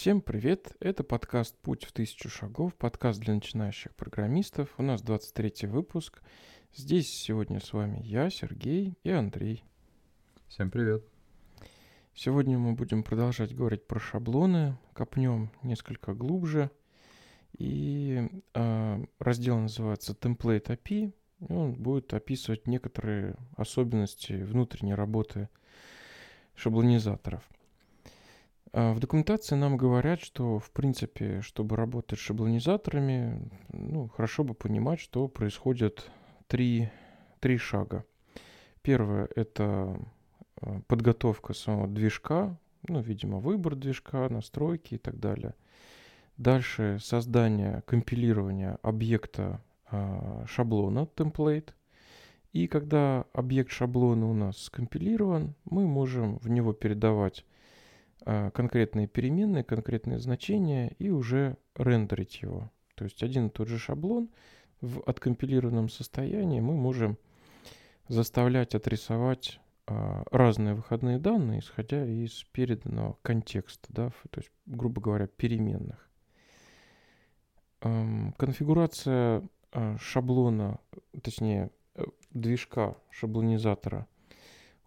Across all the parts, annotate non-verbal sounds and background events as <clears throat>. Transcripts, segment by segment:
Всем привет! Это подкаст «Путь в тысячу шагов», подкаст для начинающих программистов. У нас 23 выпуск. Здесь сегодня с вами я, Сергей и Андрей. Всем привет! Сегодня мы будем продолжать говорить про шаблоны, копнем несколько глубже. И э, раздел называется Template API. И он будет описывать некоторые особенности внутренней работы шаблонизаторов – в документации нам говорят, что, в принципе, чтобы работать с шаблонизаторами, ну, хорошо бы понимать, что происходит три, три шага. Первое — это а, подготовка самого движка, ну, видимо, выбор движка, настройки и так далее. Дальше создание, компилирование объекта э, шаблона, template. И когда объект шаблона у нас скомпилирован, мы можем в него передавать а, конкретные переменные, конкретные значения и уже рендерить его. То есть один и тот же шаблон в откомпилированном состоянии мы можем заставлять отрисовать а, разные выходные данные, исходя из переданного контекста, да, то есть, грубо говоря, переменных. Конфигурация а, шаблона, точнее, э, движка шаблонизатора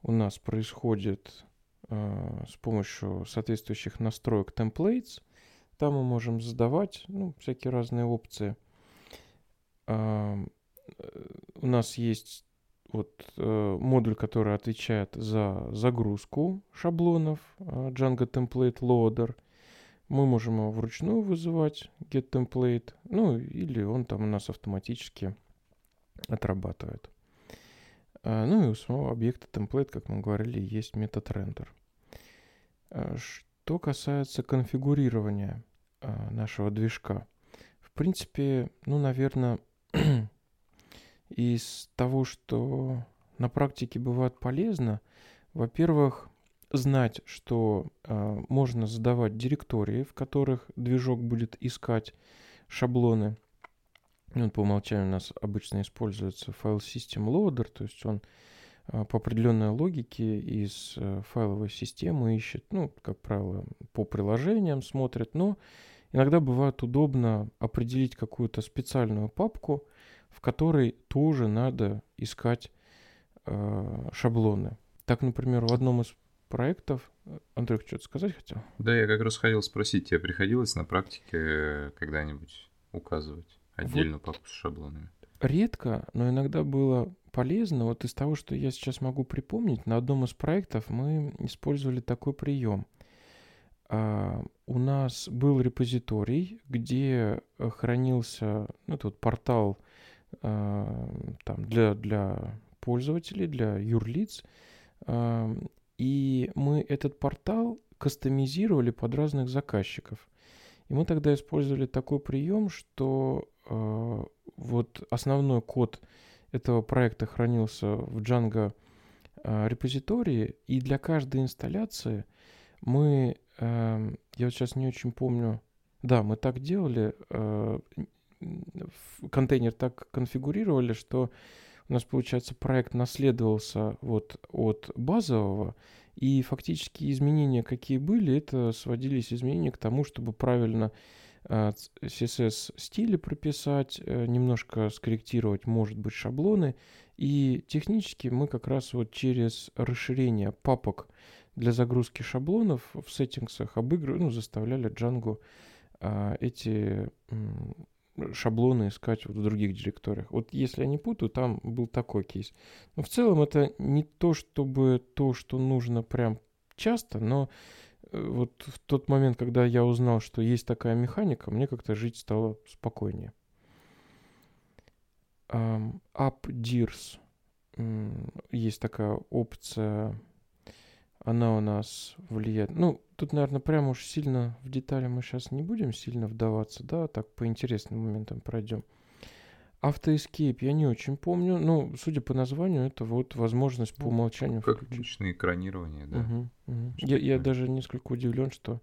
у нас происходит с помощью соответствующих настроек templates. Там мы можем задавать ну, всякие разные опции. Э, у нас есть вот э, модуль, который отвечает за загрузку шаблонов Django Template Loader. Мы можем его вручную вызывать, get template, ну или он там у нас автоматически отрабатывает. Ну и у самого объекта template, как мы говорили, есть метод render. Э, что касается конфигурирования э, нашего движка, в принципе, ну, наверное, <clears throat> из того, что на практике бывает полезно, во-первых, знать, что можно задавать директории, в которых движок будет искать шаблоны. Он по умолчанию у нас обычно используется файл System Loader, то есть он а, по определенной логике из э, файловой системы ищет, ну, как правило, по приложениям смотрит, но иногда бывает удобно определить какую-то специальную папку, в которой тоже надо искать э, шаблоны. Так, например, в одном из проектов, э, Андрей, что-то сказать хотел? Да, я как раз хотел спросить, тебе приходилось на практике когда-нибудь указывать отдельную вот папку с шаблонами? Редко, но иногда было полезно. Вот из того, что я сейчас могу припомнить, на одном из проектов мы использовали такой прием. Uh, у нас был репозиторий, где хранился ну, тут портал uh, там, для, для пользователей, для юрлиц. Uh, и мы этот портал кастомизировали под разных заказчиков. И мы тогда использовали такой прием, что вот основной код этого проекта хранился в Django э, репозитории, и для каждой инсталляции мы, э, я вот сейчас не очень помню, да, мы так делали, э, контейнер так конфигурировали, что у нас, получается, проект наследовался вот от базового, и фактически изменения, какие были, это сводились изменения к тому, чтобы правильно CSS а, стили прописать, э, немножко скорректировать, может быть, шаблоны. И технически мы как раз вот через расширение папок для загрузки шаблонов в сеттингсах обыгрывали, ну, заставляли Django а, эти шаблоны искать вот в других директориях. Вот если я не путаю, там был такой кейс. Но в целом это не то, чтобы то, что нужно прям часто, но вот в тот момент, когда я узнал, что есть такая механика, мне как-то жить стало спокойнее. Um, UpDirs. Есть такая опция. Она у нас влияет. Ну, тут, наверное, прямо уж сильно в детали мы сейчас не будем сильно вдаваться, да, так по интересным моментам пройдем. Автоэскейп я не очень помню. Ну, судя по названию, это вот возможность по ну, умолчанию Как включить. обычное экранирование, да. Угу, угу. Я, я даже несколько удивлен, что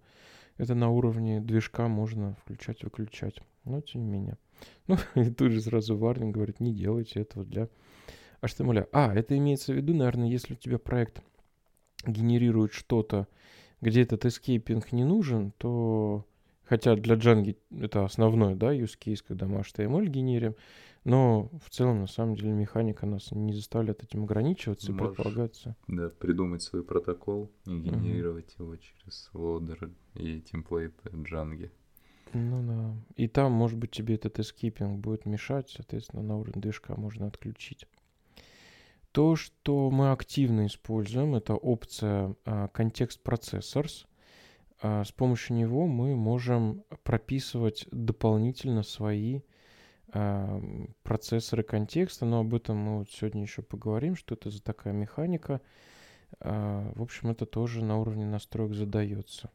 это на уровне движка можно включать-выключать. Но тем не менее. <laughs> Ну, и тут же сразу варнинг говорит, не делайте этого для HTML. А, это имеется в виду, наверное, если у тебя проект генерирует что-то где этот escaping не нужен, то хотя для Django это основной, да, use case, когда мы HTML генерим, но в целом, на самом деле, механика нас не заставляет этим ограничиваться и предполагаться. Да, придумать свой протокол и генерировать угу. его через loader и template ы Django. Ну да. И там, может быть, тебе этот escaping будет мешать, соответственно, на уровне движка можно отключить. То, что мы активно используем, это опция контекст uh, процессорс. Uh, с помощью него мы можем прописывать дополнительно свои uh, процессоры контекста, но об этом мы вот сегодня еще поговорим, что это за такая механика. В общем, это тоже на уровне настроек задается.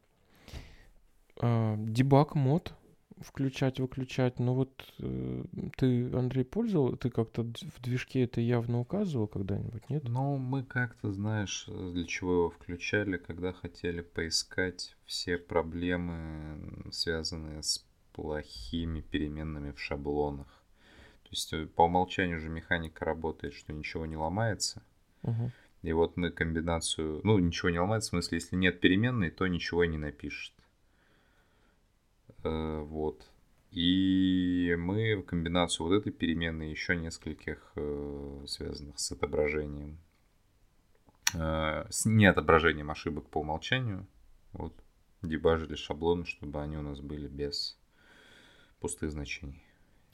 Дебаг мод включать-выключать. Но вот э, ты, Андрей, пользовал, ты как-то в движке это явно указывал когда-нибудь, нет? Ну, мы как-то, знаешь, для чего его включали, когда хотели поискать все проблемы, связанные с плохими переменными в шаблонах. То есть э, по умолчанию же механика работает, что ничего не ломается. Угу. И вот мы комбинацию, ну, ничего не ломается, в смысле, если нет переменной, то ничего и не напишет. Э, вот. И мы в комбинацию вот этой перемены еще нескольких э, связанных с отображением, э, с неотображением ошибок по умолчанию, вот, дебажили шаблоны, чтобы они у нас были без пустых значений.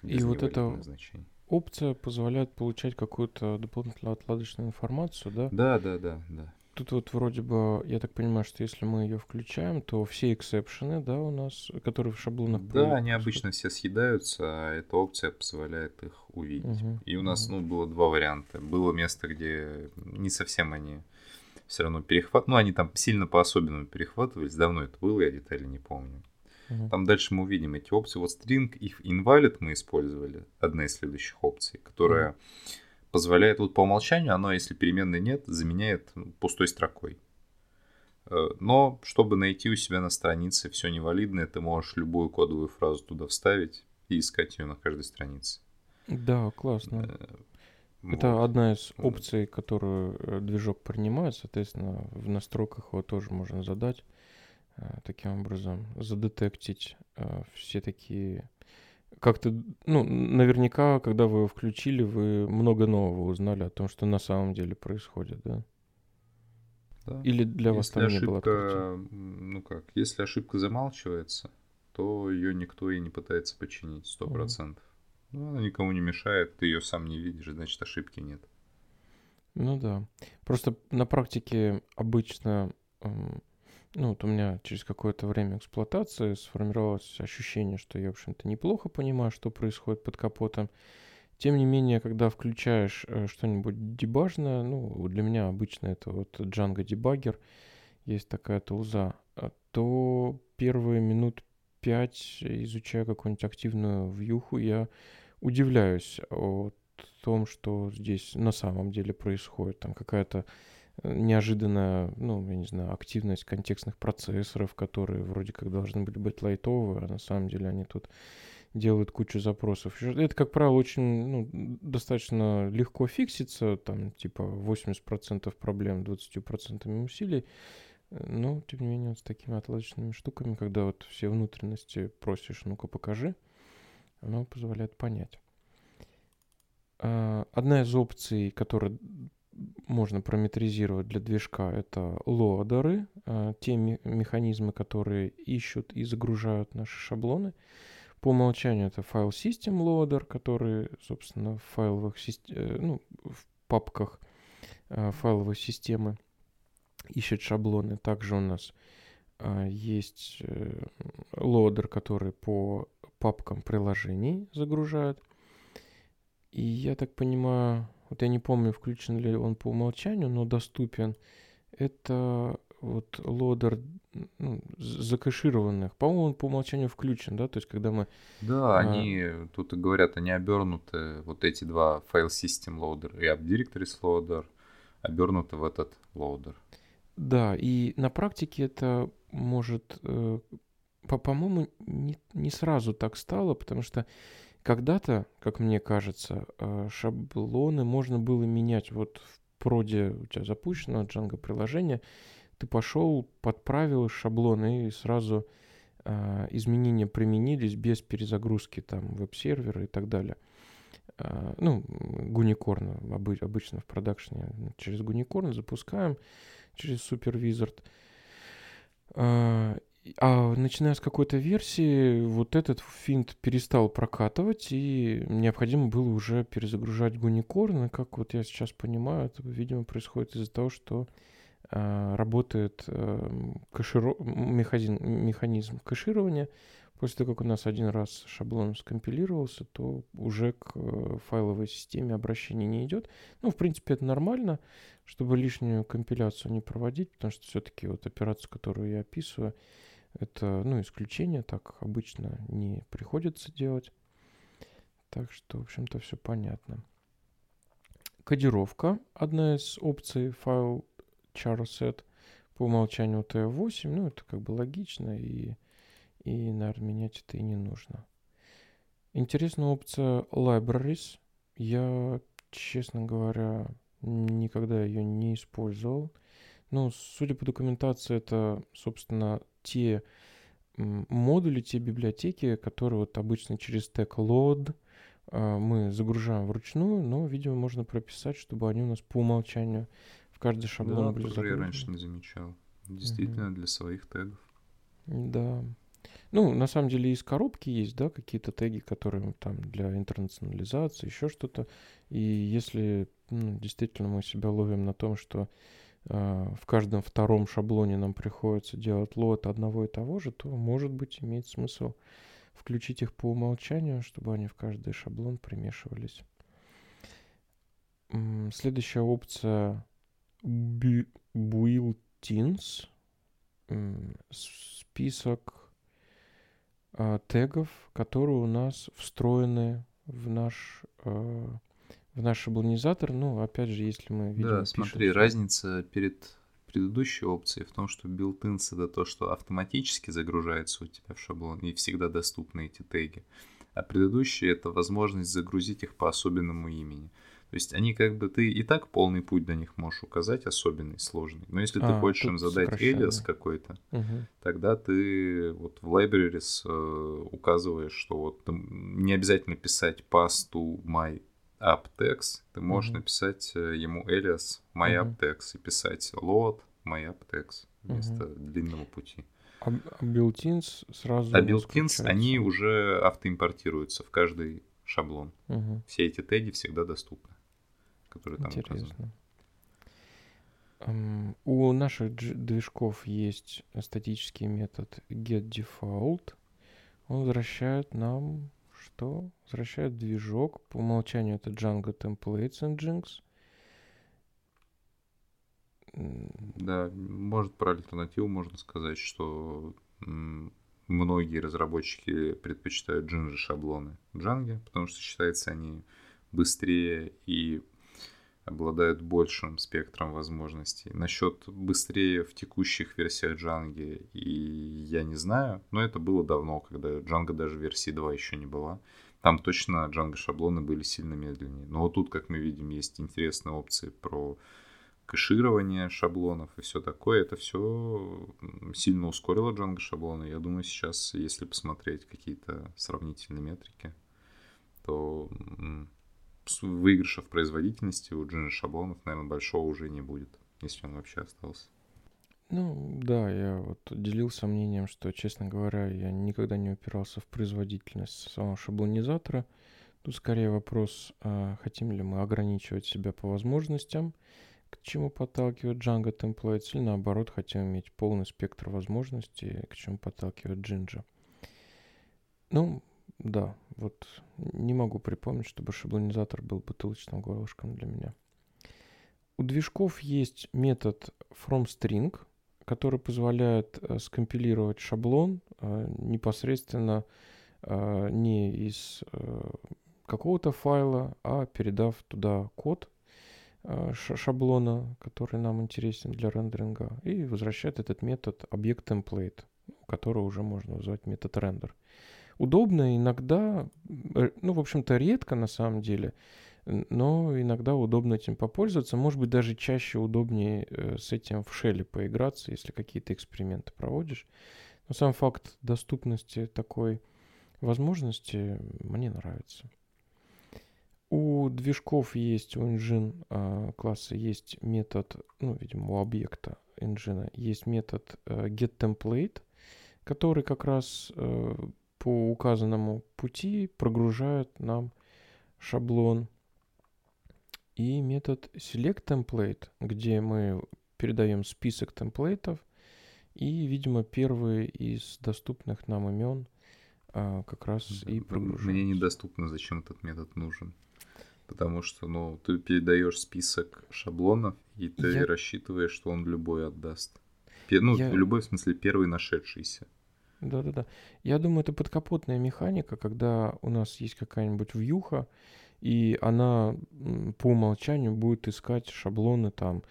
Без и вот эта значений. опция позволяет получать какую-то дополнительную отладочную информацию, да? Да, да, да, да. Тут вот вроде бы, я так понимаю, что если мы ее включаем, то все эксепшены, да, у нас, которые в шаблонах... Да, они обычно все съедаются, а эта опция позволяет их увидеть. Угу, И у нас, угу. ну, было два варианта. Было место, где не совсем они все равно перехват... Ну, они там сильно по-особенному перехватывались. Давно это было, я детали не помню. Угу. Там дальше мы увидим эти опции. Вот string if invalid мы использовали, одна из следующих опций, которая... Угу позволяет, вот по умолчанию оно, если переменной нет, заменяет ну, пустой строкой. Э, но, чтобы найти у себя на странице все невалидное, ты можешь любую кодовую фразу туда вставить и искать ее на каждой странице. Да, классно. Э, Это вот. одна из опций, которую э, движок принимает, соответственно, в настройках его тоже можно задать. Таким образом, задетектить все такие как-то, ну, наверняка, когда вы его включили, вы много нового узнали о том, что на самом деле происходит, да? Да. Или для если вас там ошибка, не было открытия? Ну как, если ошибка замалчивается, то ее никто и не пытается починить, сто процентов. Mm. Ну, она никому не мешает, ты ее сам не видишь, значит ошибки нет. Ну да. Просто на практике обычно ну, вот у меня через какое-то время эксплуатации сформировалось ощущение, что я, в общем-то, неплохо понимаю, что происходит под капотом. Тем не менее, когда включаешь э, что-нибудь дебажное, ну, для меня обычно это вот Django Debugger, есть такая тулза, а, то первые минут пять, изучая какую-нибудь активную вьюху, я удивляюсь о том, что здесь на самом деле происходит. Там какая-то неожиданная, ну, я не знаю, активность контекстных процессоров, которые вроде как должны были быть лайтовые, а на самом деле они тут делают кучу запросов. Это, как правило, очень, ну, достаточно легко фиксится, там, типа 80% проблем 20% усилий, но, тем не менее, с такими отладочными штуками, когда вот все внутренности просишь, ну-ка покажи, оно позволяет понять. А, одна из опций, которая можно параметризировать для движка, это лоадеры, а, те механизмы, которые ищут и загружают наши шаблоны. По умолчанию это файл System Loader, который, собственно, в файловых э, ну, в папках а, файловой системы ищет шаблоны. Также у нас есть э, лоадер, который по папкам приложений загружает. И я так понимаю, вот я не помню, включен ли он по умолчанию, но доступен. Это вот лодер ну, закэшированных. По-моему, он по умолчанию включен, да? То есть, когда мы... Да, а... они, тут и говорят, они обернуты, вот эти два файл system loader и app directories loader, обернуты в этот loader. Да, и на практике это может, э, по-моему, не, не сразу так стало, потому что когда-то, как мне кажется, э, шаблоны можно было менять вот в проде у тебя запущено Django приложение, ты пошел, подправил шаблон и сразу э, изменения применились без перезагрузки там веб-сервера и так далее. Э, ну, Гуникорн обычно в продакшне через Гуникорн запускаем, через. Э, а начиная с какой-то версии, вот этот финт перестал прокатывать, и необходимо было уже перезагружать Гуникорн. И как вот я сейчас понимаю, это, видимо, происходит из-за того, что э, работает э, кэширо... механизм, механизм кэширования. После того, как у нас один раз шаблон скомпилировался, то уже к э, файловой системе обращения не идет. Ну, в принципе, это нормально, чтобы лишнюю компиляцию не проводить, потому что все-таки вот операцию, которую я описываю, это, ну, исключение, так обычно не приходится делать. Так что, в общем-то, все понятно. Кодировка. Одна из опций файл charset по умолчанию TF8. Ну, это как бы логично, и, и, наверное, менять это и не нужно. Интересная опция libraries. Я, честно говоря, никогда ее не использовал. Ну, судя по документации, это, собственно, те модули, те библиотеки, которые вот обычно через тег load а, мы загружаем вручную, но, видимо, можно прописать, чтобы они у нас по умолчанию в каждый шаблон да, были тоже загружены. я раньше не замечал. Действительно, угу. для своих тегов. Да. Ну, на самом деле из коробки есть, да, какие-то теги, которые там для интернационализации, еще что-то. И если ну, действительно мы себя ловим на том, что в каждом втором шаблоне нам приходится делать лот одного и того же, то, может быть, имеет смысл включить их по умолчанию, чтобы они в каждый шаблон примешивались. Следующая опция built-ins. Список а, тегов, которые у нас встроены в наш а, в наш шаблонизатор, ну, опять же, если мы видим... Да, смотри, пишем, разница перед предыдущей опцией в том, что built-ins это то, что автоматически загружается у тебя в шаблон и всегда доступны эти теги. А предыдущие это возможность загрузить их по особенному имени. То есть они как бы ты и так полный путь до них можешь указать, особенный, сложный. Но если а, ты хочешь им задать элиас какой-то, угу. тогда ты вот в libraries э, указываешь, что вот не обязательно писать pass to my apptex, ты можешь mm-hmm. написать э, ему alias myApptex mm-hmm. и писать load myApptex вместо mm-hmm. длинного пути. А, а built-ins сразу... А built-ins, они уже автоимпортируются в каждый шаблон. Угу. Все эти теги всегда доступны, которые там Интересно. указаны. У наших движков есть статический метод getDefault. Он возвращает нам что возвращает движок. По умолчанию это Django Templates and Jinx. Да, может про альтернативу можно сказать, что многие разработчики предпочитают Jinja шаблоны Django, потому что считается они быстрее и обладают большим спектром возможностей. Насчет быстрее в текущих версиях Django и я не знаю, но это было давно, когда Django даже версии 2 еще не была. Там точно Django шаблоны были сильно медленнее. Но вот тут, как мы видим, есть интересные опции про кэширование шаблонов и все такое. Это все сильно ускорило Django шаблоны. Я думаю, сейчас, если посмотреть какие-то сравнительные метрики, то выигрыша в производительности у Джинжи шаблонов, наверное, большого уже не будет, если он вообще остался. Ну, да, я вот делился мнением, что, честно говоря, я никогда не упирался в производительность самого шаблонизатора. Тут скорее вопрос, а хотим ли мы ограничивать себя по возможностям, к чему подталкивает Django Templates, или наоборот, хотим иметь полный спектр возможностей, к чему подталкивает Jinja. Ну, да, вот не могу припомнить, чтобы шаблонизатор был бутылочным горлышком для меня. У движков есть метод FromString, который позволяет э, скомпилировать шаблон э, непосредственно э, не из какого-то файла, а передав туда код шаблона, который нам интересен для рендеринга, и возвращает этот метод объект template, у которого уже можно назвать метод render удобно иногда, э, ну, в общем-то, редко на самом деле, но иногда удобно этим попользоваться. Может быть, даже чаще удобнее э, с этим в шеле поиграться, если какие-то эксперименты проводишь. Но сам факт доступности такой возможности мне нравится. У движков есть, у engine э, класса есть метод, ну, видимо, у объекта engine есть метод э, getTemplate, который как раз по указанному пути прогружает нам шаблон и метод select template, где мы передаем список темплейтов и, видимо, первые из доступных нам имен а, как раз и прогружаем. Мне недоступно, зачем этот метод нужен. Потому что, ну, ты передаешь список шаблонов, и ты Я... рассчитываешь, что он любой отдаст. Ну, Я... любой, в смысле, первый нашедшийся. Да-да-да. Я думаю, это подкапотная механика, когда у нас есть какая-нибудь вьюха, и она по умолчанию будет искать шаблоны там,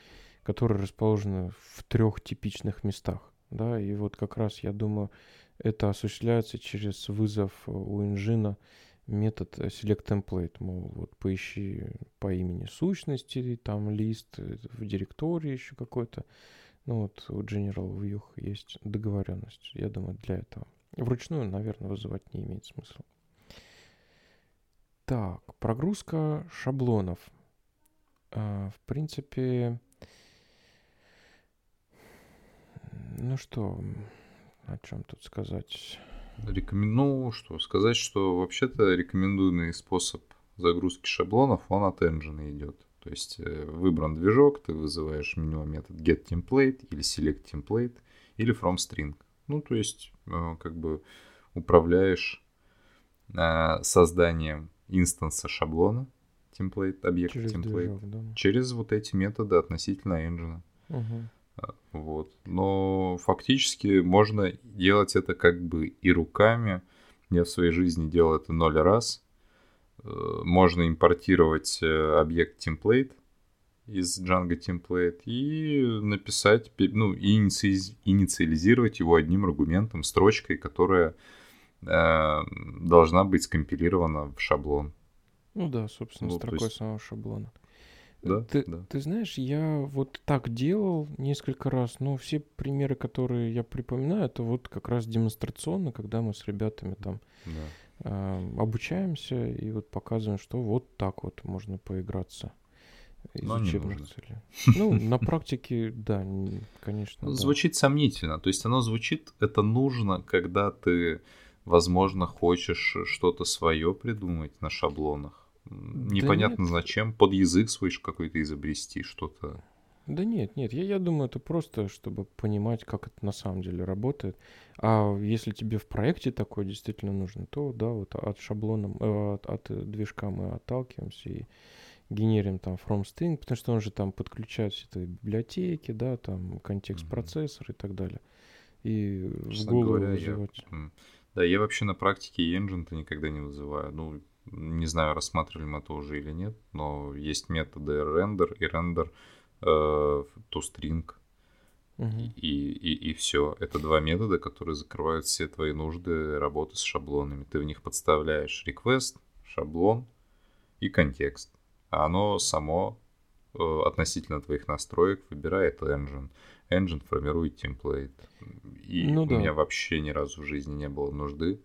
которые расположены в трех типичных местах. Да, и вот как раз, я думаю, это осуществляется через вызов у инжина метод select template, мол, вот поищи по имени сущности, там лист в директории еще какой-то. Ну вот у General View есть договоренность, я думаю, для этого. Вручную, наверное, вызывать не имеет смысла. Так, прогрузка шаблонов. А, в принципе, ну что, о чем тут сказать? Рекомендую, ну что, сказать, что вообще-то рекомендуемый способ загрузки шаблонов, он от engine идет. То есть э, выбран движок, ты вызываешь меню метод getTemplate или selectTemplate или fromString. Ну, то есть э, как бы управляешь э, созданием инстанса шаблона, темплейт, объект через темплейт, движок, да. через вот эти методы относительно engine. Угу. Вот. Но фактически можно делать это как бы и руками. Я в своей жизни делал это ноль раз. Можно импортировать э, объект темплейт из Django template и написать, ну, инициализировать его одним аргументом, строчкой, которая Э, должна быть скомпилирована в шаблон. Ну да, собственно, ну, строкой есть... самого шаблона. Да, ты, да. ты знаешь, я вот так делал несколько раз, но все примеры, которые я припоминаю, это вот как раз демонстрационно, когда мы с ребятами там да. Э, обучаемся и вот показываем, что вот так вот можно поиграться. Из но учебных целей. Ну, на практике, да, конечно. Звучит сомнительно. То есть оно звучит, это нужно, когда ты возможно, хочешь что-то свое придумать на шаблонах. Непонятно да зачем, под язык свой какой-то изобрести, что-то. Да нет, нет, я, я думаю, это просто, чтобы понимать, как это на самом деле работает. А если тебе в проекте такое действительно нужно, то да, вот от шаблона, э, от, от движка мы отталкиваемся и генерим там from string, потому что он же там подключает все эти библиотеки, да, там контекст процессор и так далее. И Честно в голову говоря, вызывать. Я да, я вообще на практике engine-то никогда не вызываю. Ну, не знаю, рассматривали мы это уже или нет, но есть методы render и render toString. Uh-huh. И, и, и все. Это два метода, которые закрывают все твои нужды работы с шаблонами. Ты в них подставляешь request, шаблон и контекст. А оно само э, относительно твоих настроек выбирает engine. Engine формирует темплейт. И ну, у да. меня вообще ни разу в жизни не было нужды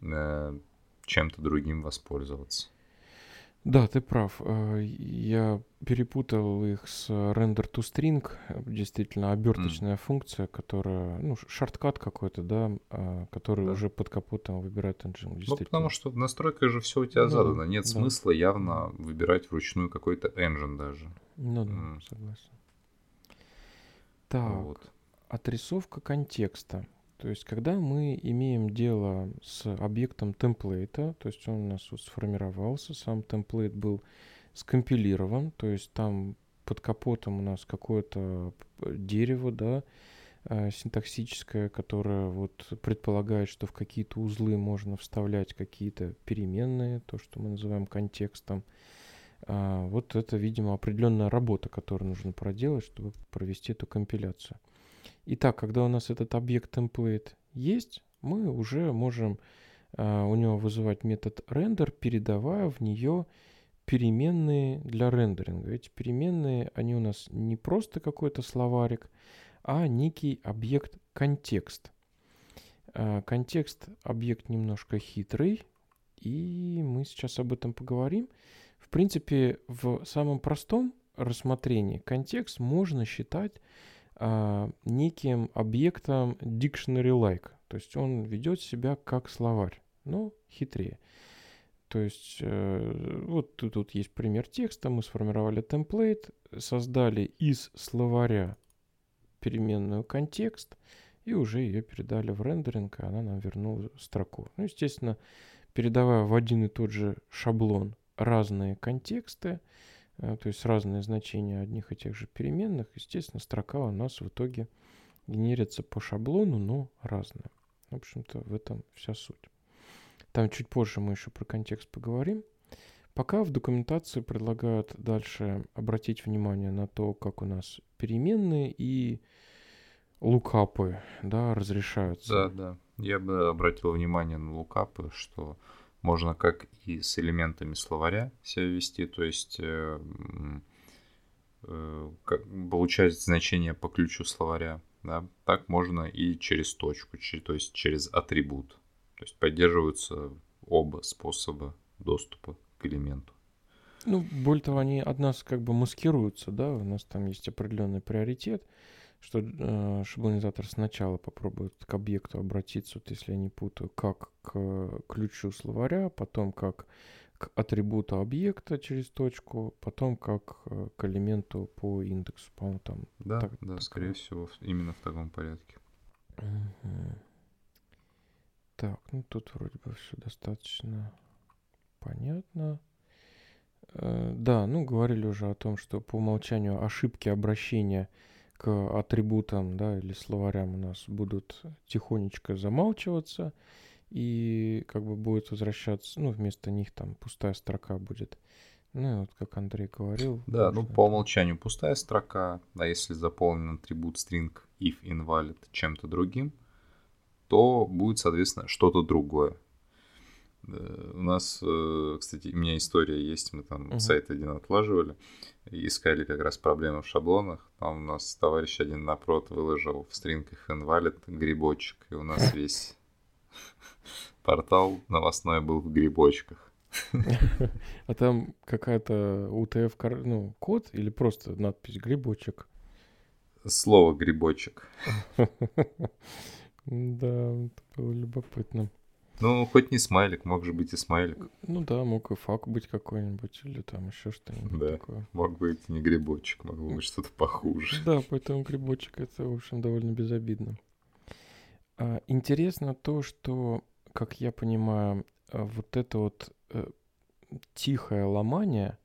э, чем-то другим воспользоваться. Да, ты прав. Э, я перепутал их с render to string, действительно оберточная mm. функция, которая, ну, шорткат какой-то, да, а, который да. уже под капотом выбирает engine. Ну, потому что в настройках же все у тебя ну, задано. Нет да. смысла явно выбирать вручную какой-то engine даже. Ну да, mm. согласен. Так, вот. отрисовка контекста. То есть, когда мы имеем дело с объектом темплейта, то есть он у нас вот сформировался, сам темплейт был скомпилирован, то есть там под капотом у нас какое-то дерево, да, э, синтаксическое, которое вот предполагает, что в какие-то узлы можно вставлять какие-то переменные, то, что мы называем контекстом. А, вот это, видимо, определенная работа, которую нужно проделать, чтобы провести эту компиляцию. Итак, когда у нас этот объект template есть, мы уже можем а, у него вызывать метод render, передавая в нее переменные для рендеринга. Эти переменные, они у нас не просто какой-то словарик, а некий объект контекст. А, контекст объект немножко хитрый, и мы сейчас об этом поговорим. В принципе, в самом простом рассмотрении контекст можно считать а, неким объектом dictionary-like. То есть он ведет себя как словарь, но хитрее. То есть э, вот тут, тут есть пример текста, мы сформировали темплейт, создали из словаря переменную контекст и уже ее передали в рендеринг, и она нам вернула строку. Ну, естественно, передавая в один и тот же шаблон разные контексты, э, то есть разные значения одних и тех же переменных, естественно, строка у нас в итоге генерится по шаблону, но разная. В общем-то, в этом вся суть. Там чуть позже мы еще про контекст поговорим. Пока в документации предлагают дальше обратить внимание на то, как у нас переменные и лукапы да, разрешаются. Да, да. Я бы обратил внимание на лукапы, что можно как и с элементами словаря себя вести, то есть э, э, как, получать значение по ключу словаря, да, так можно и через точку, то есть через атрибут. То есть поддерживаются оба способа доступа к элементу. Ну, более того, они от нас как бы маскируются, да, у нас там есть определенный приоритет, что э, шаблонизатор сначала попробует к объекту обратиться, вот если я не путаю, как к ключу словаря, потом как к атрибуту объекта через точку, потом как э, к элементу по индексу, по-моему, там. Да, так, да, так, скорее всего, именно в таком порядке. Угу. Так, ну тут вроде бы все достаточно понятно. Э, да, ну говорили уже о том, что по умолчанию ошибки обращения к атрибутам, да, или словарям у нас будут тихонечко замалчиваться, и как бы будет возвращаться, ну, вместо них там пустая строка будет. Ну, вот как Андрей говорил. Да, ну, по умолчанию пустая строка, а если заполнен атрибут string if invalid чем-то другим, то будет, соответственно, что-то другое. Э, у нас, э, кстати, у меня история есть, мы там uh-huh. сайт один отлаживали, искали как раз проблемы в шаблонах. Там у нас товарищ один напрот выложил в стрингах invalid грибочек, и у нас <laughs> весь портал новостной был в грибочках. <laughs> А там какая-то УТФ ну, код или просто надпись грибочек? Слово грибочек. <laughs> Да, это было любопытно. Ну, хоть не смайлик, мог же быть и смайлик. Ну да, мог и фак быть какой-нибудь, или там еще что-нибудь да, такое. мог быть не грибочек, могло быть что-то похуже. Да, поэтому грибочек это, в общем, довольно безобидно. А, интересно то, что, как я понимаю, а, вот это вот э, тихое ломание,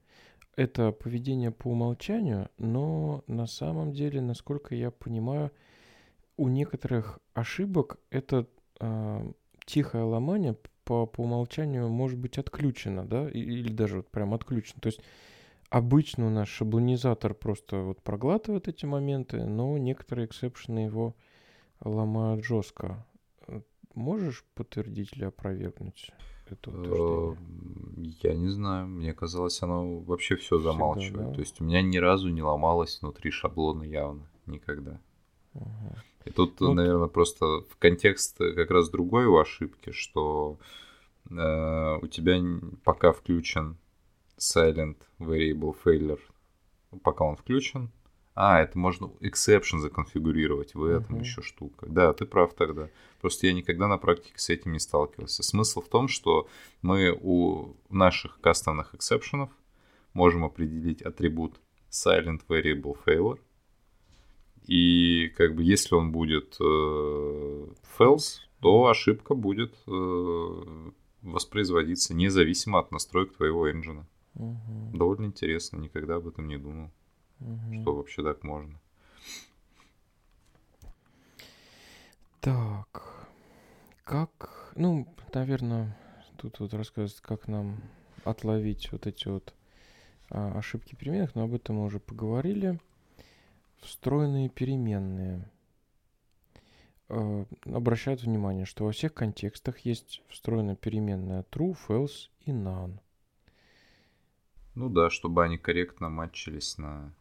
это поведение по умолчанию, но на самом деле, насколько я понимаю, у некоторых ошибок это э, тихое ломание по, по умолчанию может быть отключено, да, или даже вот прям отключено. То есть обычно у нас шаблонизатор просто вот проглатывает эти моменты, но некоторые эксепшены его ломают жестко. Можешь подтвердить или опровергнуть это утверждение? Я не знаю. Мне казалось, оно вообще все замалчивает. Всегда, да? То есть у меня ни разу не ломалось внутри шаблона явно. Никогда. И тут, вот. наверное, просто в контекст как раз другой у ошибки, что э, у тебя пока включен silent variable failure, пока он включен, а, это можно exception законфигурировать, в этом uh-huh. еще штука. Да, ты прав тогда. Просто я никогда на практике с этим не сталкивался. Смысл в том, что мы у наших кастомных эксепшенов можем определить атрибут silent variable failure, и как бы если он будет э, false, то ошибка будет э, воспроизводиться независимо от настроек твоего engine. Угу. Довольно интересно, никогда об этом не думал, угу. что вообще так можно. Так, как, ну, наверное, тут вот рассказывать, как нам отловить вот эти вот а, ошибки переменных, но об этом мы уже поговорили. Встроенные переменные. Э, обращают внимание, что во всех контекстах есть встроенная переменная true, false и none. Ну да, чтобы они корректно матчились на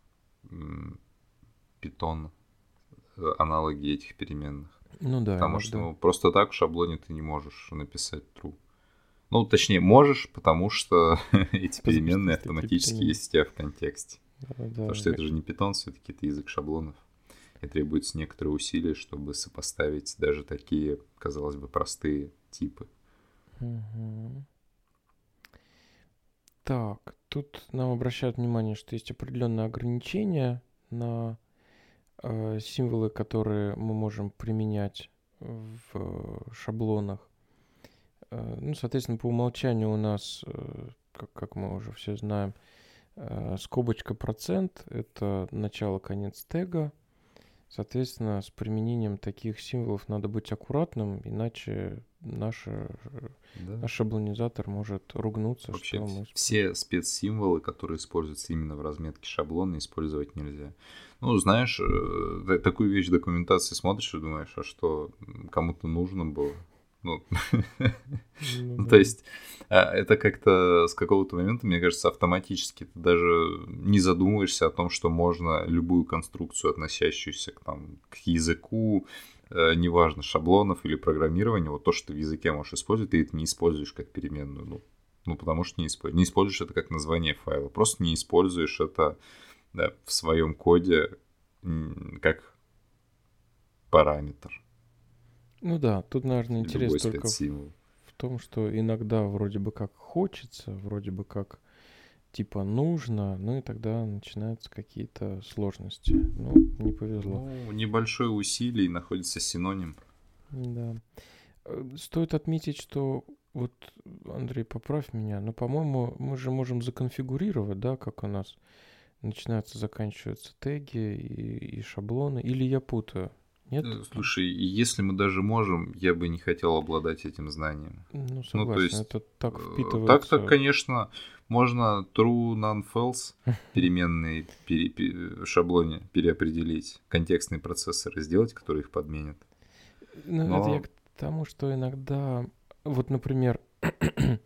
питон э, аналоги этих переменных. Ну да. Потому что ну, просто так в шаблоне ты не можешь написать true. Ну, точнее, можешь, потому что <laughs> эти переменные автоматически есть у тебя в контексте. Да, потому что это же не питон, все-таки это язык шаблонов. И требуется некоторые усилия, чтобы сопоставить даже такие, казалось бы, простые типы. Угу. Так, тут нам обращают внимание, что есть определенные ограничения на э, символы, которые мы можем применять в шаблонах. Э, ну, соответственно, по умолчанию у нас, э, как, как мы уже все знаем, э, скобочка процент — это начало-конец тега — Соответственно, с применением таких символов надо быть аккуратным, иначе наш, да. наш шаблонизатор может ругнуться. Вообще, что мы... все спецсимволы, которые используются именно в разметке шаблона, использовать нельзя. Ну, знаешь, э, такую вещь документации смотришь и думаешь, а что кому-то нужно было? Ну, ну <laughs> то есть а, это как-то с какого-то момента, мне кажется, автоматически ты даже не задумываешься о том, что можно любую конструкцию, относящуюся к, там, к языку, э, неважно, шаблонов или программирования, вот то, что ты в языке можешь использовать, ты это не используешь как переменную. Ну, ну потому что не используешь. Не используешь это как название файла, просто не используешь это да, в своем коде как параметр. Ну да, тут, наверное, интерес только в, в том, что иногда вроде бы как хочется, вроде бы как типа нужно, ну и тогда начинаются какие-то сложности. Ну, не повезло. Ну, небольшое усилие находится синоним. Да. Э, стоит отметить, что вот, Андрей, поправь меня, но, по-моему, мы же можем законфигурировать, да, как у нас начинаются, заканчиваются теги и, и шаблоны, или я путаю? Нет? Э, слушай, если мы даже можем, я бы не хотел обладать этим знанием. Ну, согласен, ну, то есть, это так э, впитывается. Так-то, конечно, можно true, none, false <laughs> переменные пере, пере, шаблоне переопределить, контекстные процессоры сделать, которые их подменят. Ну, Но... это я к тому, что иногда, вот, например, <clears throat>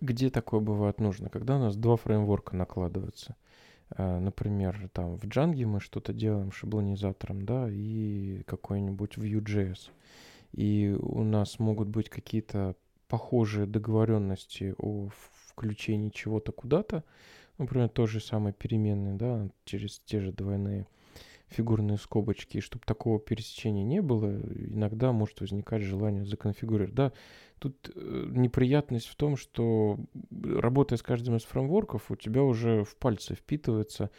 где такое бывает нужно, когда у нас два фреймворка накладываются. Э, например, там в Django мы что-то делаем шаблонизатором, да, и какой-нибудь Vue.js. И у нас могут быть какие-то похожие договоренности о включении чего-то куда-то, например, то же самое переменные, да, через те же двойные фигурные скобочки, и чтобы такого пересечения не было, иногда может возникать желание законфигурировать. Да, тут э, неприятность в том, что работая с каждым из фреймворков, у тебя уже в пальцы впитывается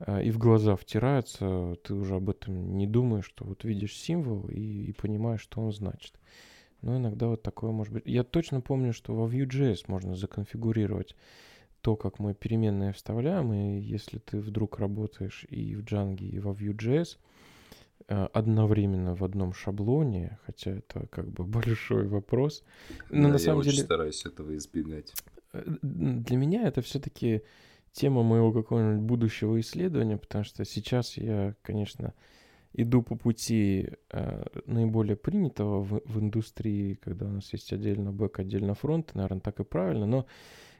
э, и в глаза втирается, ты уже об этом не думаешь, что вот видишь символ и, и понимаешь, что он значит. Но иногда вот такое может быть. Я точно помню, что во Vue.js можно законфигурировать то, как мы переменные вставляем, и если ты вдруг работаешь и в Django, и во Vue.js э, одновременно в одном шаблоне, хотя это как бы <laughs> большой вопрос. Но да, на самом я деле... стараюсь этого избегать. Э, для меня это все-таки тема моего какого-нибудь будущего исследования, потому что сейчас я, конечно, иду по пути э, наиболее принятого в, в индустрии, когда у нас есть отдельно бэк, отдельно фронт, наверное, так и правильно, но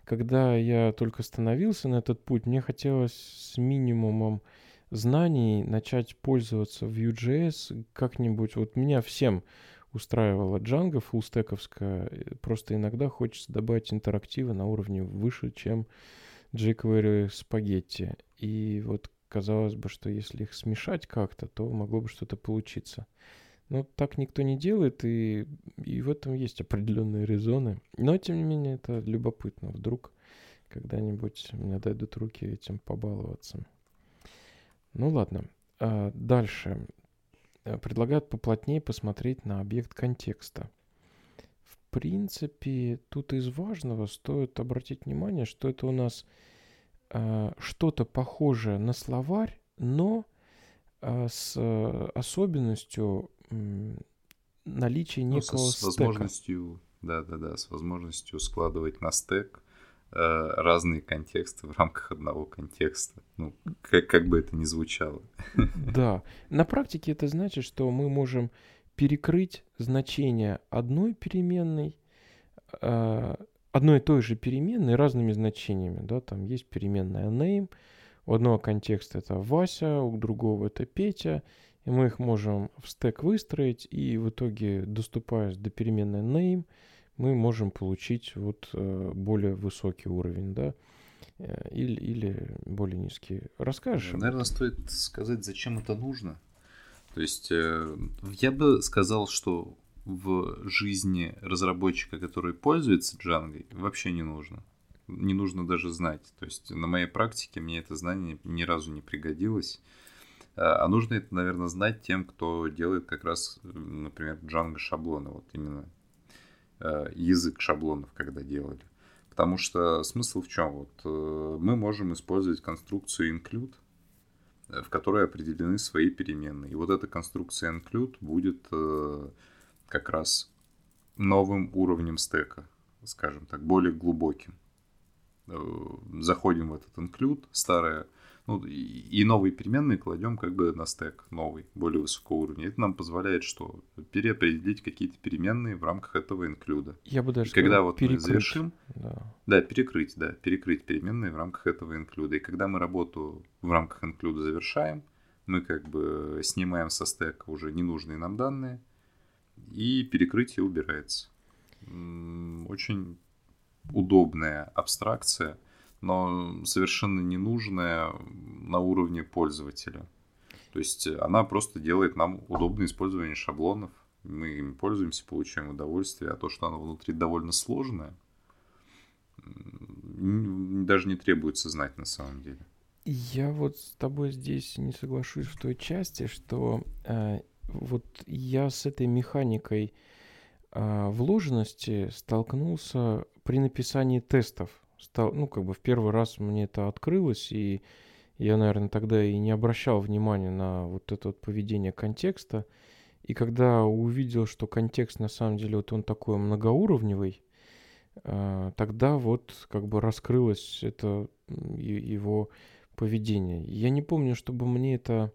когда я только становился на этот путь, мне хотелось с минимумом знаний начать пользоваться Vue.js как-нибудь. Вот меня всем устраивала Django фуллстековская. Просто иногда хочется добавить интерактивы на уровне выше, чем jQuery спагетти. И вот казалось бы, что если их смешать как-то, то могло бы что-то получиться. Но так никто не делает, и, и в этом есть определенные резоны. Но, тем не менее, это любопытно. Вдруг когда-нибудь мне дойдут руки этим побаловаться. Ну ладно. А дальше. Э, предлагают поплотнее посмотреть на объект контекста. В принципе, тут из важного стоит обратить внимание, что это у нас а, что-то похожее на словарь, но а, с особенностью наличие ну, некого с, с возможностью, да, да, да, с возможностью складывать на стек э, разные контексты в рамках одного контекста. Ну, как, как бы это ни звучало. <laughs> Да. На практике это значит, что мы можем перекрыть значение одной переменной э, одной и той же переменной разными значениями, да, там есть переменная name, у одного контекста это Вася, у другого это Петя, и мы их можем в стек выстроить, и в итоге, доступаясь до переменной name, мы можем получить вот э, более высокий уровень, да, э, или, или более низкий. Расскажешь? Наверное, стоит сказать, зачем это нужно. То есть э, я бы сказал, что в жизни разработчика, который пользуется Django, вообще не нужно. Не нужно даже знать. То есть на моей практике мне это знание ни разу не пригодилось. А нужно это, наверное, знать тем, кто делает как раз, например, Django шаблоны. Вот именно Э, язык шаблонов, когда делали. Потому что смысл в чем? Вот э, мы можем использовать конструкцию include, э, в которой определены свои переменные. И вот эта конструкция include будет как раз новым уровнем стека, скажем так, более глубоким. Заходим в этот include, старая ну, и новые переменные кладем как бы на стек новый, более высокого уровня. Это нам позволяет что? Переопределить какие-то переменные в рамках этого инклюда. Я бы даже и когда вот перекрыть. мы завершим... Да. да, перекрыть, да, перекрыть переменные в рамках этого инклюда. И когда мы работу в рамках инклюда завершаем, мы как бы снимаем со стека уже ненужные нам данные, и перекрытие убирается. Очень удобная абстракция – но совершенно ненужная на уровне пользователя. То есть она просто делает нам удобное использование шаблонов. Мы им пользуемся, получаем удовольствие, а то, что оно внутри довольно сложное, даже не требуется знать на самом деле. Я вот с тобой здесь не соглашусь в той части, что э, вот я с этой механикой э, вложенности столкнулся при написании тестов стал, ну, как бы в первый раз мне это открылось, и я, наверное, тогда и не обращал внимания на вот это вот поведение контекста. И когда увидел, что контекст на самом деле вот он такой многоуровневый, а, тогда вот как бы раскрылось это его поведение. Я не помню, чтобы мне это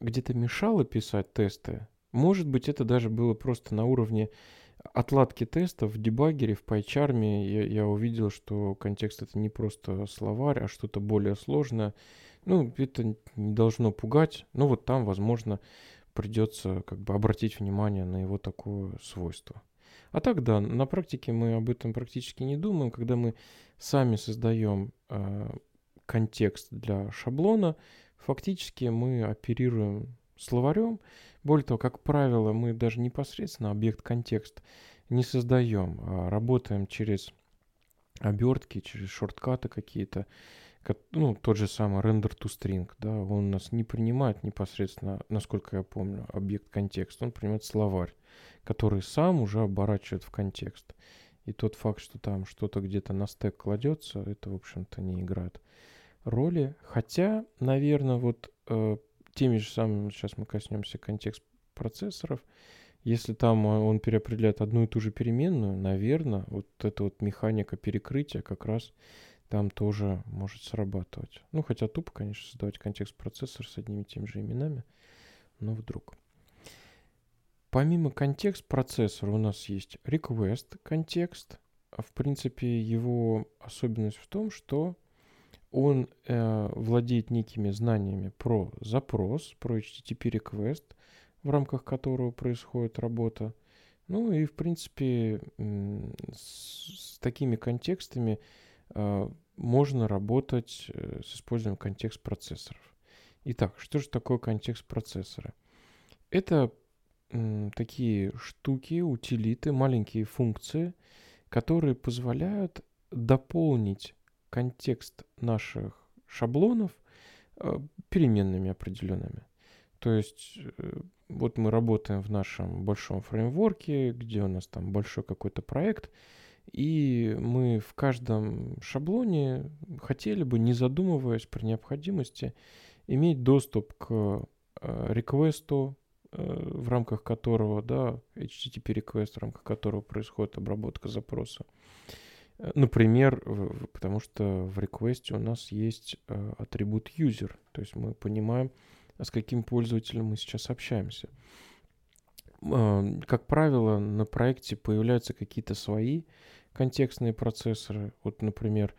где-то мешало писать тесты. Может быть, это даже было просто на уровне отладки тестов в дебагере, в PyCharm я, я увидел, что контекст это не просто словарь, а что-то более сложное. Ну, это не должно пугать, но вот там, возможно, придется как бы обратить внимание на его такое свойство. А так да, на практике мы об этом практически не думаем. Когда мы сами создаем э, контекст для шаблона, фактически мы оперируем словарем, более того, как правило, мы даже непосредственно объект-контекст не создаем, а работаем через обертки, через шорткаты какие-то. Ну, тот же самый render to string, да, он нас не принимает непосредственно, насколько я помню, объект-контекст, он принимает словарь, который сам уже оборачивает в контекст. И тот факт, что там что-то где-то на стек кладется, это, в общем-то, не играет роли. Хотя, наверное, вот э, теми же самыми, сейчас мы коснемся контекст процессоров, если там он переопределяет одну и ту же переменную, наверное, вот эта вот механика перекрытия как раз там тоже может срабатывать. Ну, хотя тупо, конечно, создавать контекст процессора с одними и теми же именами, но вдруг. Помимо контекст процессора у нас есть request контекст. В принципе, его особенность в том, что он э, владеет некими знаниями про запрос, про HTTP request, в рамках которого происходит работа. Ну и, в принципе, с, с такими контекстами э, можно работать э, с использованием контекст процессоров. Итак, что же такое контекст процессора? Это э, такие штуки, утилиты, маленькие функции, которые позволяют дополнить контекст наших шаблонов э, переменными определенными. То есть э, вот мы работаем в нашем большом фреймворке, где у нас там большой какой-то проект, и мы в каждом шаблоне хотели бы, не задумываясь при необходимости, иметь доступ к э, реквесту, в рамках которого, да, HTTP request, в рамках которого происходит обработка запроса. Э, например, потому что в реквесте у нас есть э, атрибут user, то есть мы понимаем, с каким пользователем мы сейчас общаемся. как правило, на проекте появляются какие-то свои контекстные процессоры. Вот, например,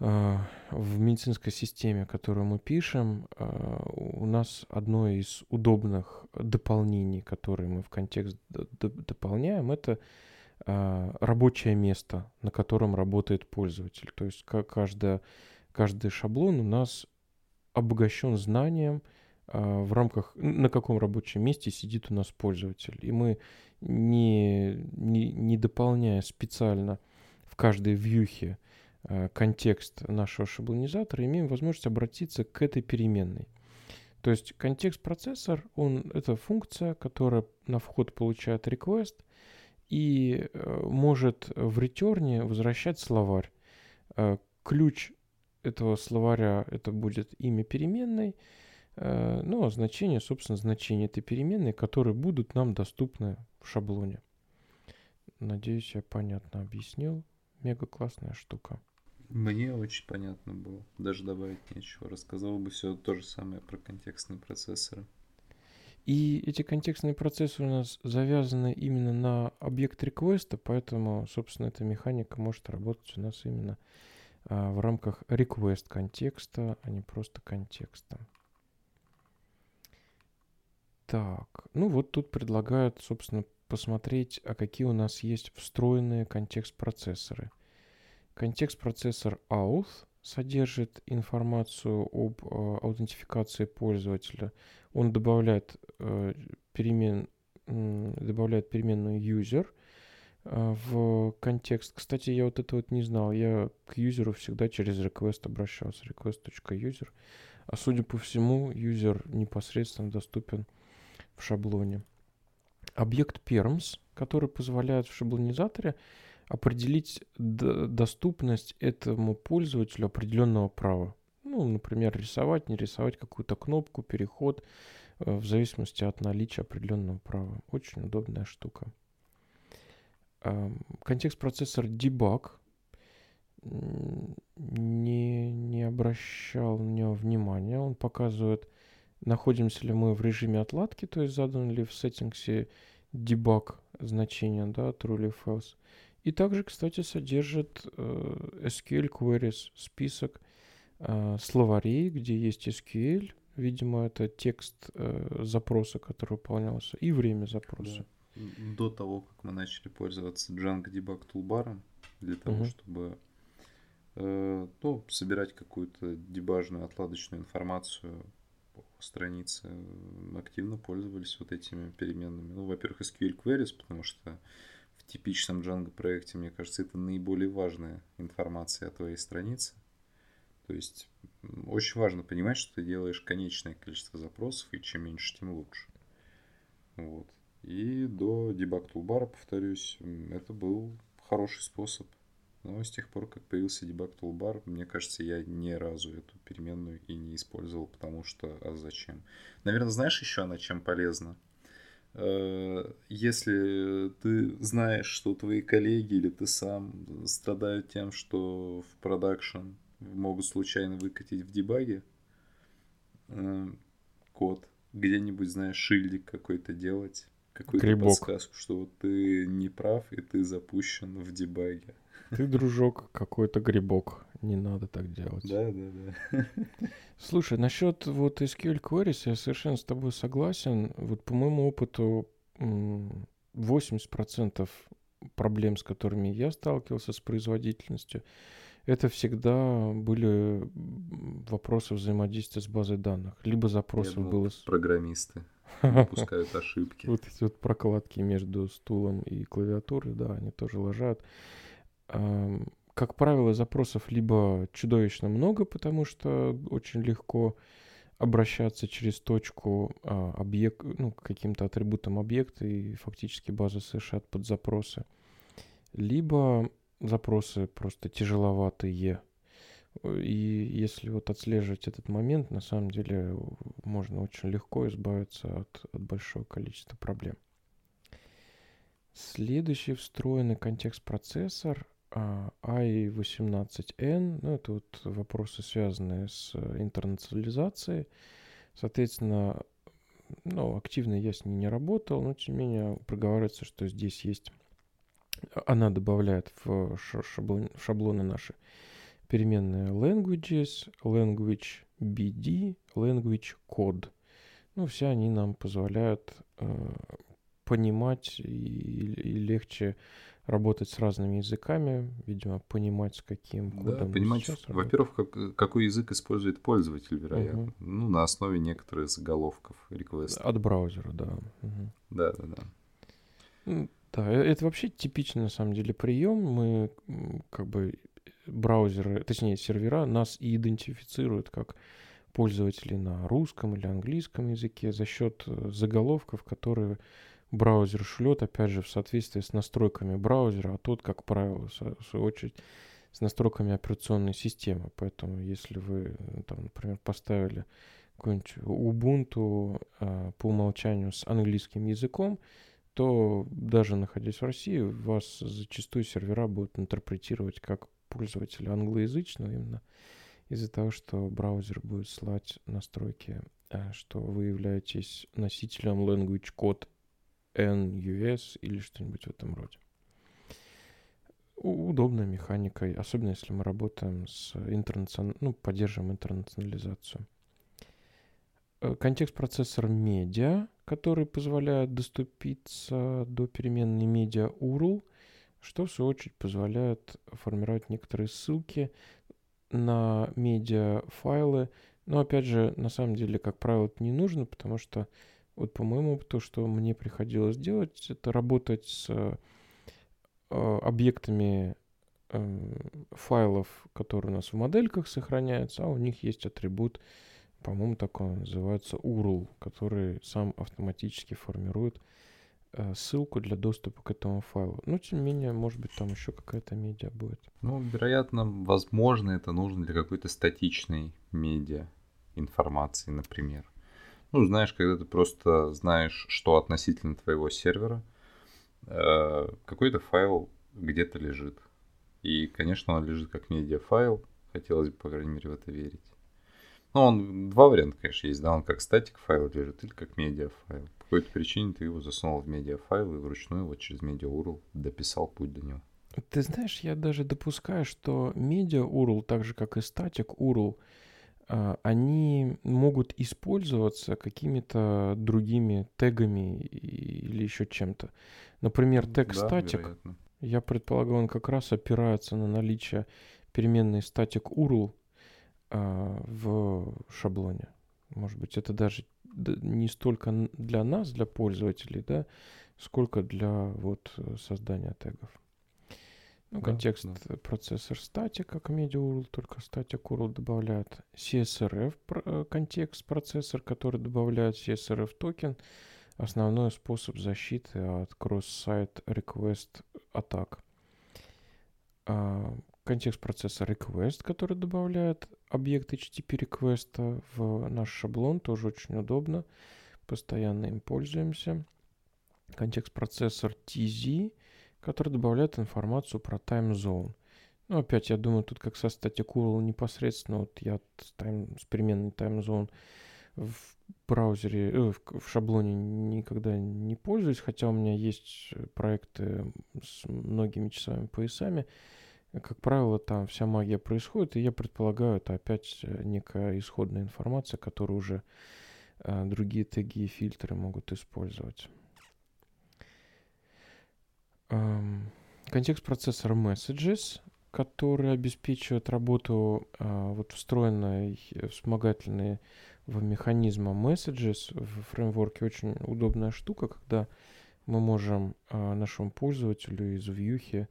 э, в медицинской системе, которую мы пишем, э, у нас одно из удобных дополнений, которые мы в контекст дополняем, это рабочее место, на котором работает пользователь. То есть каждая, каждый шаблон у нас обогащен знанием, в рамках, на каком рабочем месте сидит у нас пользователь. И мы, не, не, не дополняя специально в каждой вьюхе Э, контекст нашего шаблонизатора, имеем возможность обратиться к этой переменной. То есть контекст процессор, он, это функция, которая на вход получает request и э, может в ретерне возвращать словарь. Э, ключ этого словаря это будет имя переменной, ну а значение, собственно, значение этой переменной, которые будут нам доступны в шаблоне. Надеюсь, я понятно объяснил. Мега классная штука. Мне очень понятно было. Даже добавить нечего. Рассказал бы все то же самое про контекстные процессоры. И эти контекстные процессоры у нас завязаны именно на объект реквеста, поэтому, собственно, эта механика может работать у нас именно а, в рамках request контекста, а не просто контекста. Так, ну вот тут предлагают, собственно, посмотреть, а какие у нас есть встроенные контекст-процессоры – Контекст-процессор auth содержит информацию об э, аутентификации пользователя. Он добавляет, э, перемен, э, добавляет переменную user э, в контекст. Кстати, я вот это вот не знал. Я к юзеру всегда через request обращался. request.user. А судя по всему, юзер непосредственно доступен в шаблоне. Объект perms, который позволяет в шаблонизаторе определить доступность этому пользователю определенного права. Ну, например, рисовать, не рисовать какую-то кнопку, переход, э, в зависимости от наличия определенного права. Очень удобная штука. Контекст процессор debug не, не обращал на него внимания. Он показывает, находимся ли мы в режиме отладки, то есть задан ли в сеттингсе debug значение, да, true или false. И также, кстати, содержит э, SQL Queries, список э, словарей, где есть SQL, видимо, это текст э, запроса, который выполнялся, и время запроса. Да. До того, как мы начали пользоваться Django Debug Toolbar, для того, угу. чтобы ну, собирать какую-то дебажную, отладочную информацию по странице, активно пользовались вот этими переменными. Ну, во-первых, SQL Queries, потому что в типичном Django проекте, мне кажется, это наиболее важная информация о твоей странице. То есть очень важно понимать, что ты делаешь конечное количество запросов, и чем меньше, тем лучше. Вот. И до дебаг тулбара, повторюсь, это был хороший способ. Но с тех пор, как появился дебаг тулбар, мне кажется, я ни разу эту переменную и не использовал, потому что а зачем? Наверное, знаешь еще она чем полезна? Э, если ты знаешь, что твои коллеги или ты сам страдают тем, что в продакшн могут случайно выкатить в дебаге э, код, где-нибудь, знаешь, шильдик какой-то делать, какую-то подсказку, что вот ты не прав и ты запущен в дебаге. Ты, дружок, какой-то грибок. Не надо так делать. Да, да, да. Слушай, насчет вот SQL Queries я совершенно с тобой согласен. Вот по моему опыту 80% проблем, с которыми я сталкивался с производительностью, это всегда были вопросы взаимодействия с базой данных. Либо запросов думал, было... Программисты <laughs> допускают ошибки. Вот эти вот прокладки между стулом и клавиатурой, да, они тоже лажают как правило, запросов либо чудовищно много, потому что очень легко обращаться через точку а, объект, ну, каким-то атрибутом объекта, и фактически база совершает под запросы. Либо запросы просто тяжеловатые. И если вот отслеживать этот момент, на самом деле можно очень легко избавиться от, от большого количества проблем. Следующий встроенный контекст-процессор i18n, ну, это вот вопросы, связанные с интернационализацией. Соответственно, ну, активно я с ней не работал, но тем не менее проговаривается, что здесь есть... Она добавляет в шаблоны наши переменные languages, language BD, language code. Ну, все они нам позволяют э, понимать и, и легче работать с разными языками, видимо, понимать, с каким кодом. Да, понимать, во-первых, как, какой язык использует пользователь, вероятно. Угу. Ну, на основе некоторых заголовков реквеста. От браузера, да. Угу. Да, да, да. Да, э, это вообще типичный, на самом деле, прием. Мы как бы браузеры, точнее, сервера нас и идентифицируют как пользователей на русском или английском языке за счет э, заголовков, которые браузер шлет, опять же, в соответствии с настройками браузера, а тот, как правило, в свою очередь, с настройками операционной системы. Поэтому, если вы, там, например, поставили какой-нибудь Ubuntu э, по умолчанию с английским языком, то даже находясь в России, вас зачастую сервера будут интерпретировать как пользователя англоязычного именно из-за того, что браузер будет слать настройки, э, что вы являетесь носителем language code NUS или что-нибудь в этом роде. Удобная механика, особенно если мы работаем с интернационал... ну, поддерживаем интернационализацию. Э, контекст процессор медиа, который позволяет доступиться до переменной медиа URL, что в свою очередь позволяет формировать некоторые ссылки на медиа файлы. Но опять же, на самом деле, как правило, это не нужно, потому что вот по моему опыту, что мне приходилось делать, это работать с э, объектами э, файлов, которые у нас в модельках сохраняются, а у них есть атрибут, по-моему, такой называется URL, который сам автоматически формирует э, ссылку для доступа к этому файлу. Но, тем не менее, может быть, там еще какая-то медиа будет. Ну, вероятно, возможно, это нужно для какой-то статичной медиа информации, например. Ну, знаешь, когда ты просто знаешь, что относительно твоего сервера, э, какой-то файл где-то лежит. И, конечно, он лежит как медиафайл. Хотелось бы, по крайней мере, в это верить. Ну, он два варианта, конечно, есть, да, он как статик файл лежит или как медиафайл. По какой-то причине ты его засунул в медиафайл и вручную вот через медиа URL дописал путь до него. Ты знаешь, я даже допускаю, что медиа URL, так же как и статик URL, они могут использоваться какими-то другими тегами или еще чем-то. Например, тег да, static, вероятно. я предполагаю, он как раз опирается на наличие переменной static URL а, в шаблоне. Может быть, это даже не столько для нас, для пользователей, да, сколько для вот создания тегов. Ну, да, контекст да. процессор статик, как MediaURL, только статик URL добавляет. CSRF э, контекст процессор, который добавляет CSRF токен. Основной способ защиты от cross-site request атак. А, контекст процессор request, который добавляет объект HTTP request в наш шаблон, тоже очень удобно. Постоянно им пользуемся. Контекст процессор TZ, который добавляет информацию про zone. Ну, опять, я думаю, тут как со static URL непосредственно, вот я с, с переменной zone в браузере, э, в, в шаблоне никогда не пользуюсь, хотя у меня есть проекты с многими часовыми поясами. Как правило, там вся магия происходит, и я предполагаю, это опять некая исходная информация, которую уже э, другие теги и фильтры могут использовать. Контекст процессора messages, который обеспечивает работу а, вот встроенной вспомогательной в механизма messages в фреймворке очень удобная штука, когда мы можем а, нашему пользователю из вьюхи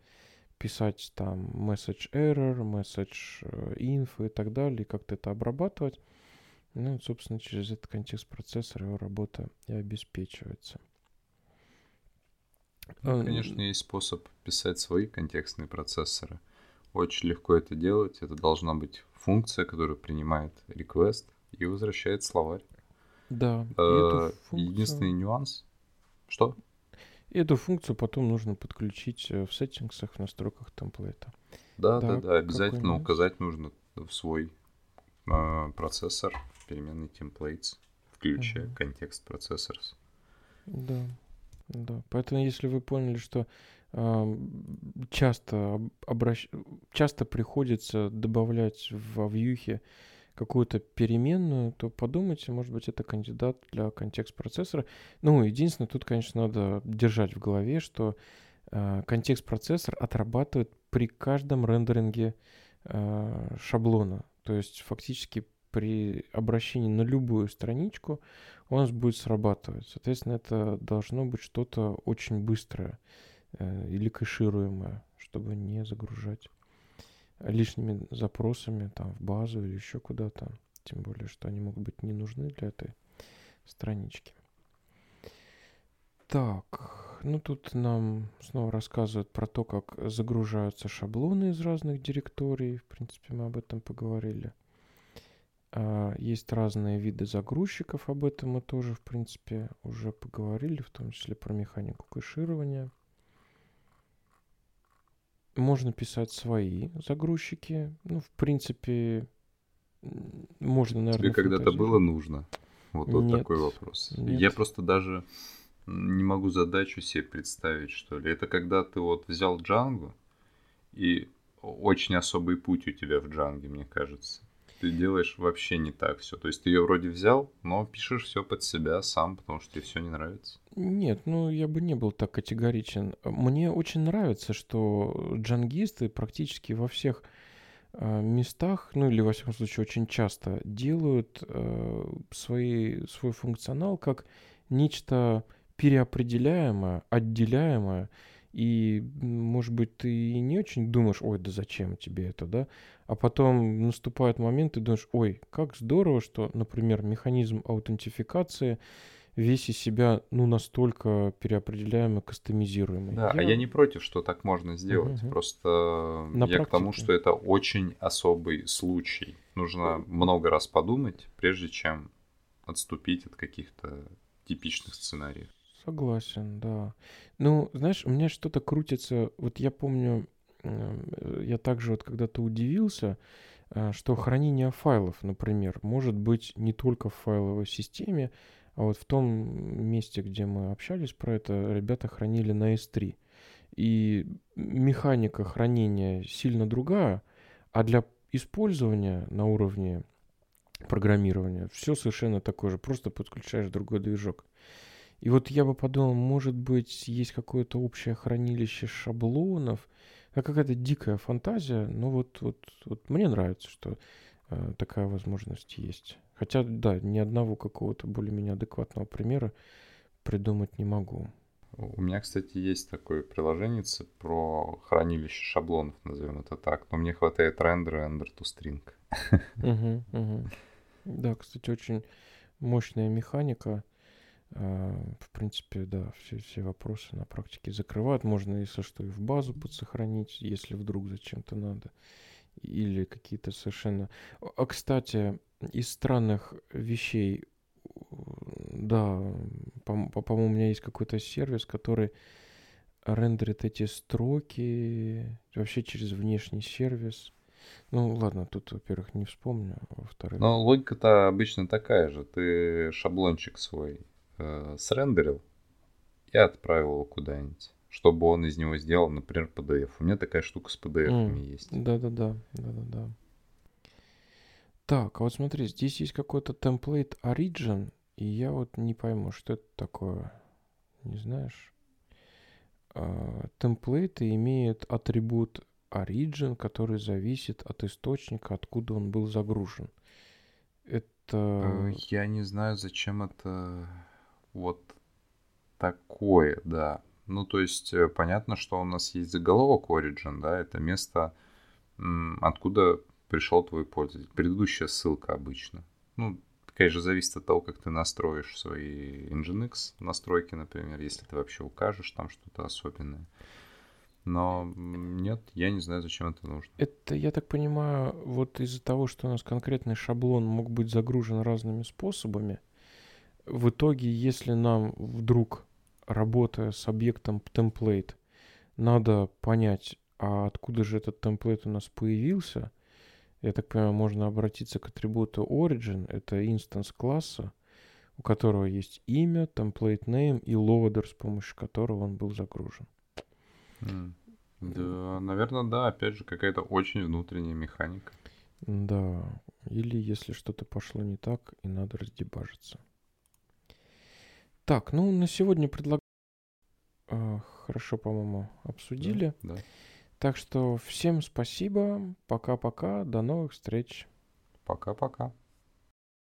писать там message error, message э, info и так далее, как-то это обрабатывать. Ну, собственно, через этот контекст процессора его работа и обеспечивается. Ну, конечно, есть способ писать свои контекстные процессоры. Очень легко это делать. Это должна быть функция, которая принимает request и возвращает словарь. Да. Э, функцию... Единственный нюанс. Что? И эту функцию потом нужно подключить э, в сеттингсах, в настройках темплейта. Да, да, да, да. Обязательно указать нужно в свой э, процессор переменный templates в включая контекст процессорс. Да, да. Поэтому, если вы поняли, что э, часто, обращ... часто приходится добавлять в вьюхе какую-то переменную, то подумайте, может быть, это кандидат для контекст процессора. Ну, единственное, тут, конечно, надо держать в голове, что э, контекст процессор отрабатывает при каждом рендеринге э, шаблона. То есть фактически при обращении на любую страничку у нас будет срабатывать. Соответственно, это должно быть что-то очень быстрое э, или кэшируемое, чтобы не загружать лишними запросами там в базу или еще куда-то. Тем более, что они могут быть не нужны для этой странички. Так, ну тут нам снова рассказывают про то, как загружаются шаблоны из разных директорий. В принципе, мы об этом поговорили. А, есть разные виды загрузчиков, об этом мы тоже, в принципе, уже поговорили, в том числе про механику кэширования. Можно писать свои загрузчики. Ну, в принципе, можно, наверное... Тебе когда-то было нужно? Вот, вот нет, такой вопрос. Нет. Я просто даже не могу задачу себе представить, что ли. Это когда ты вот взял Django, и очень особый путь у тебя в Django, мне кажется ты делаешь вообще не так все. То есть ты ее вроде взял, но пишешь все под себя сам, потому что тебе все не нравится. Нет, ну я бы не был так категоричен. Мне очень нравится, что джангисты практически во всех э, местах, ну или во всяком случае очень часто делают э, свои, свой функционал как нечто переопределяемое, отделяемое и, может быть, ты и не очень думаешь, ой, да зачем тебе это, да? А потом наступает момент, ты думаешь, ой, как здорово, что, например, механизм аутентификации весь из себя, ну, настолько переопределяемый, кастомизируемый. Да, я... а я не против, что так можно сделать. Угу. Просто На я практике. к тому, что это очень особый случай. Нужно много раз подумать, прежде чем отступить от каких-то типичных сценариев. Согласен, да. Ну, знаешь, у меня что-то крутится. Вот я помню, э, я также вот когда-то удивился, э, что хранение файлов, например, может быть не только в файловой системе, а вот в том месте, где мы общались про это, ребята хранили на S3. И механика хранения сильно другая, а для использования на уровне программирования все совершенно такое же, просто подключаешь другой движок. И вот я бы подумал, может быть, есть какое-то общее хранилище шаблонов. Это какая-то дикая фантазия, но вот, вот, вот мне нравится, что э, такая возможность есть. Хотя, да, ни одного какого-то более-менее адекватного примера придумать не могу. У меня, кстати, есть такое приложение про хранилище шаблонов, назовем это так. Но мне хватает рендера render to string. Да, кстати, очень мощная механика. А, в принципе, да, все, все вопросы на практике закрывают. Можно, если что, и в базу подсохранить, если вдруг зачем-то надо. Или какие-то совершенно... А, кстати, из странных вещей, да, по-моему, по у меня есть какой-то сервис, который рендерит эти строки вообще через внешний сервис. Ну, ладно, тут, во-первых, не вспомню, а во-вторых... Но логика-то обычно такая же. Ты шаблончик свой э, срендерил и отправил его куда-нибудь, чтобы он из него сделал, например, PDF. У меня такая штука с PDF mm. есть. Да-да-да, да-да-да. Так, а вот смотри, здесь есть какой-то template origin, и я вот не пойму, что это такое. Не знаешь? А, темплейты имеют атрибут origin, который зависит от источника, откуда он был загружен. Это... Э, я не знаю, зачем это вот такое, да. Ну, то есть, э, понятно, что у нас есть заголовок Origin, да, это место, откуда пришел твой пользователь. Предыдущая ссылка обычно. Ну, конечно зависит от того, как ты настроишь свои Nginx настройки, например, если ты вообще укажешь там что-то особенное. Но нет, я не знаю, зачем это нужно. Это, я так понимаю, вот из-за того, что у нас конкретный шаблон мог быть загружен разными способами, в итоге, если нам вдруг, работая с объектом template, надо понять, а откуда же этот темплейт у нас появился, я так понимаю, можно обратиться к атрибуту origin, это инстанс класса, у которого есть имя, template name и loader, с помощью которого он был загружен. Mm. Да, наверное, да. Опять же, какая-то очень внутренняя механика. Да. Или если что-то пошло не так, и надо раздебажиться. Так, ну на сегодня предлагаю... А, хорошо, по-моему, обсудили. Да, да. Так что всем спасибо. Пока-пока. До новых встреч. Пока-пока.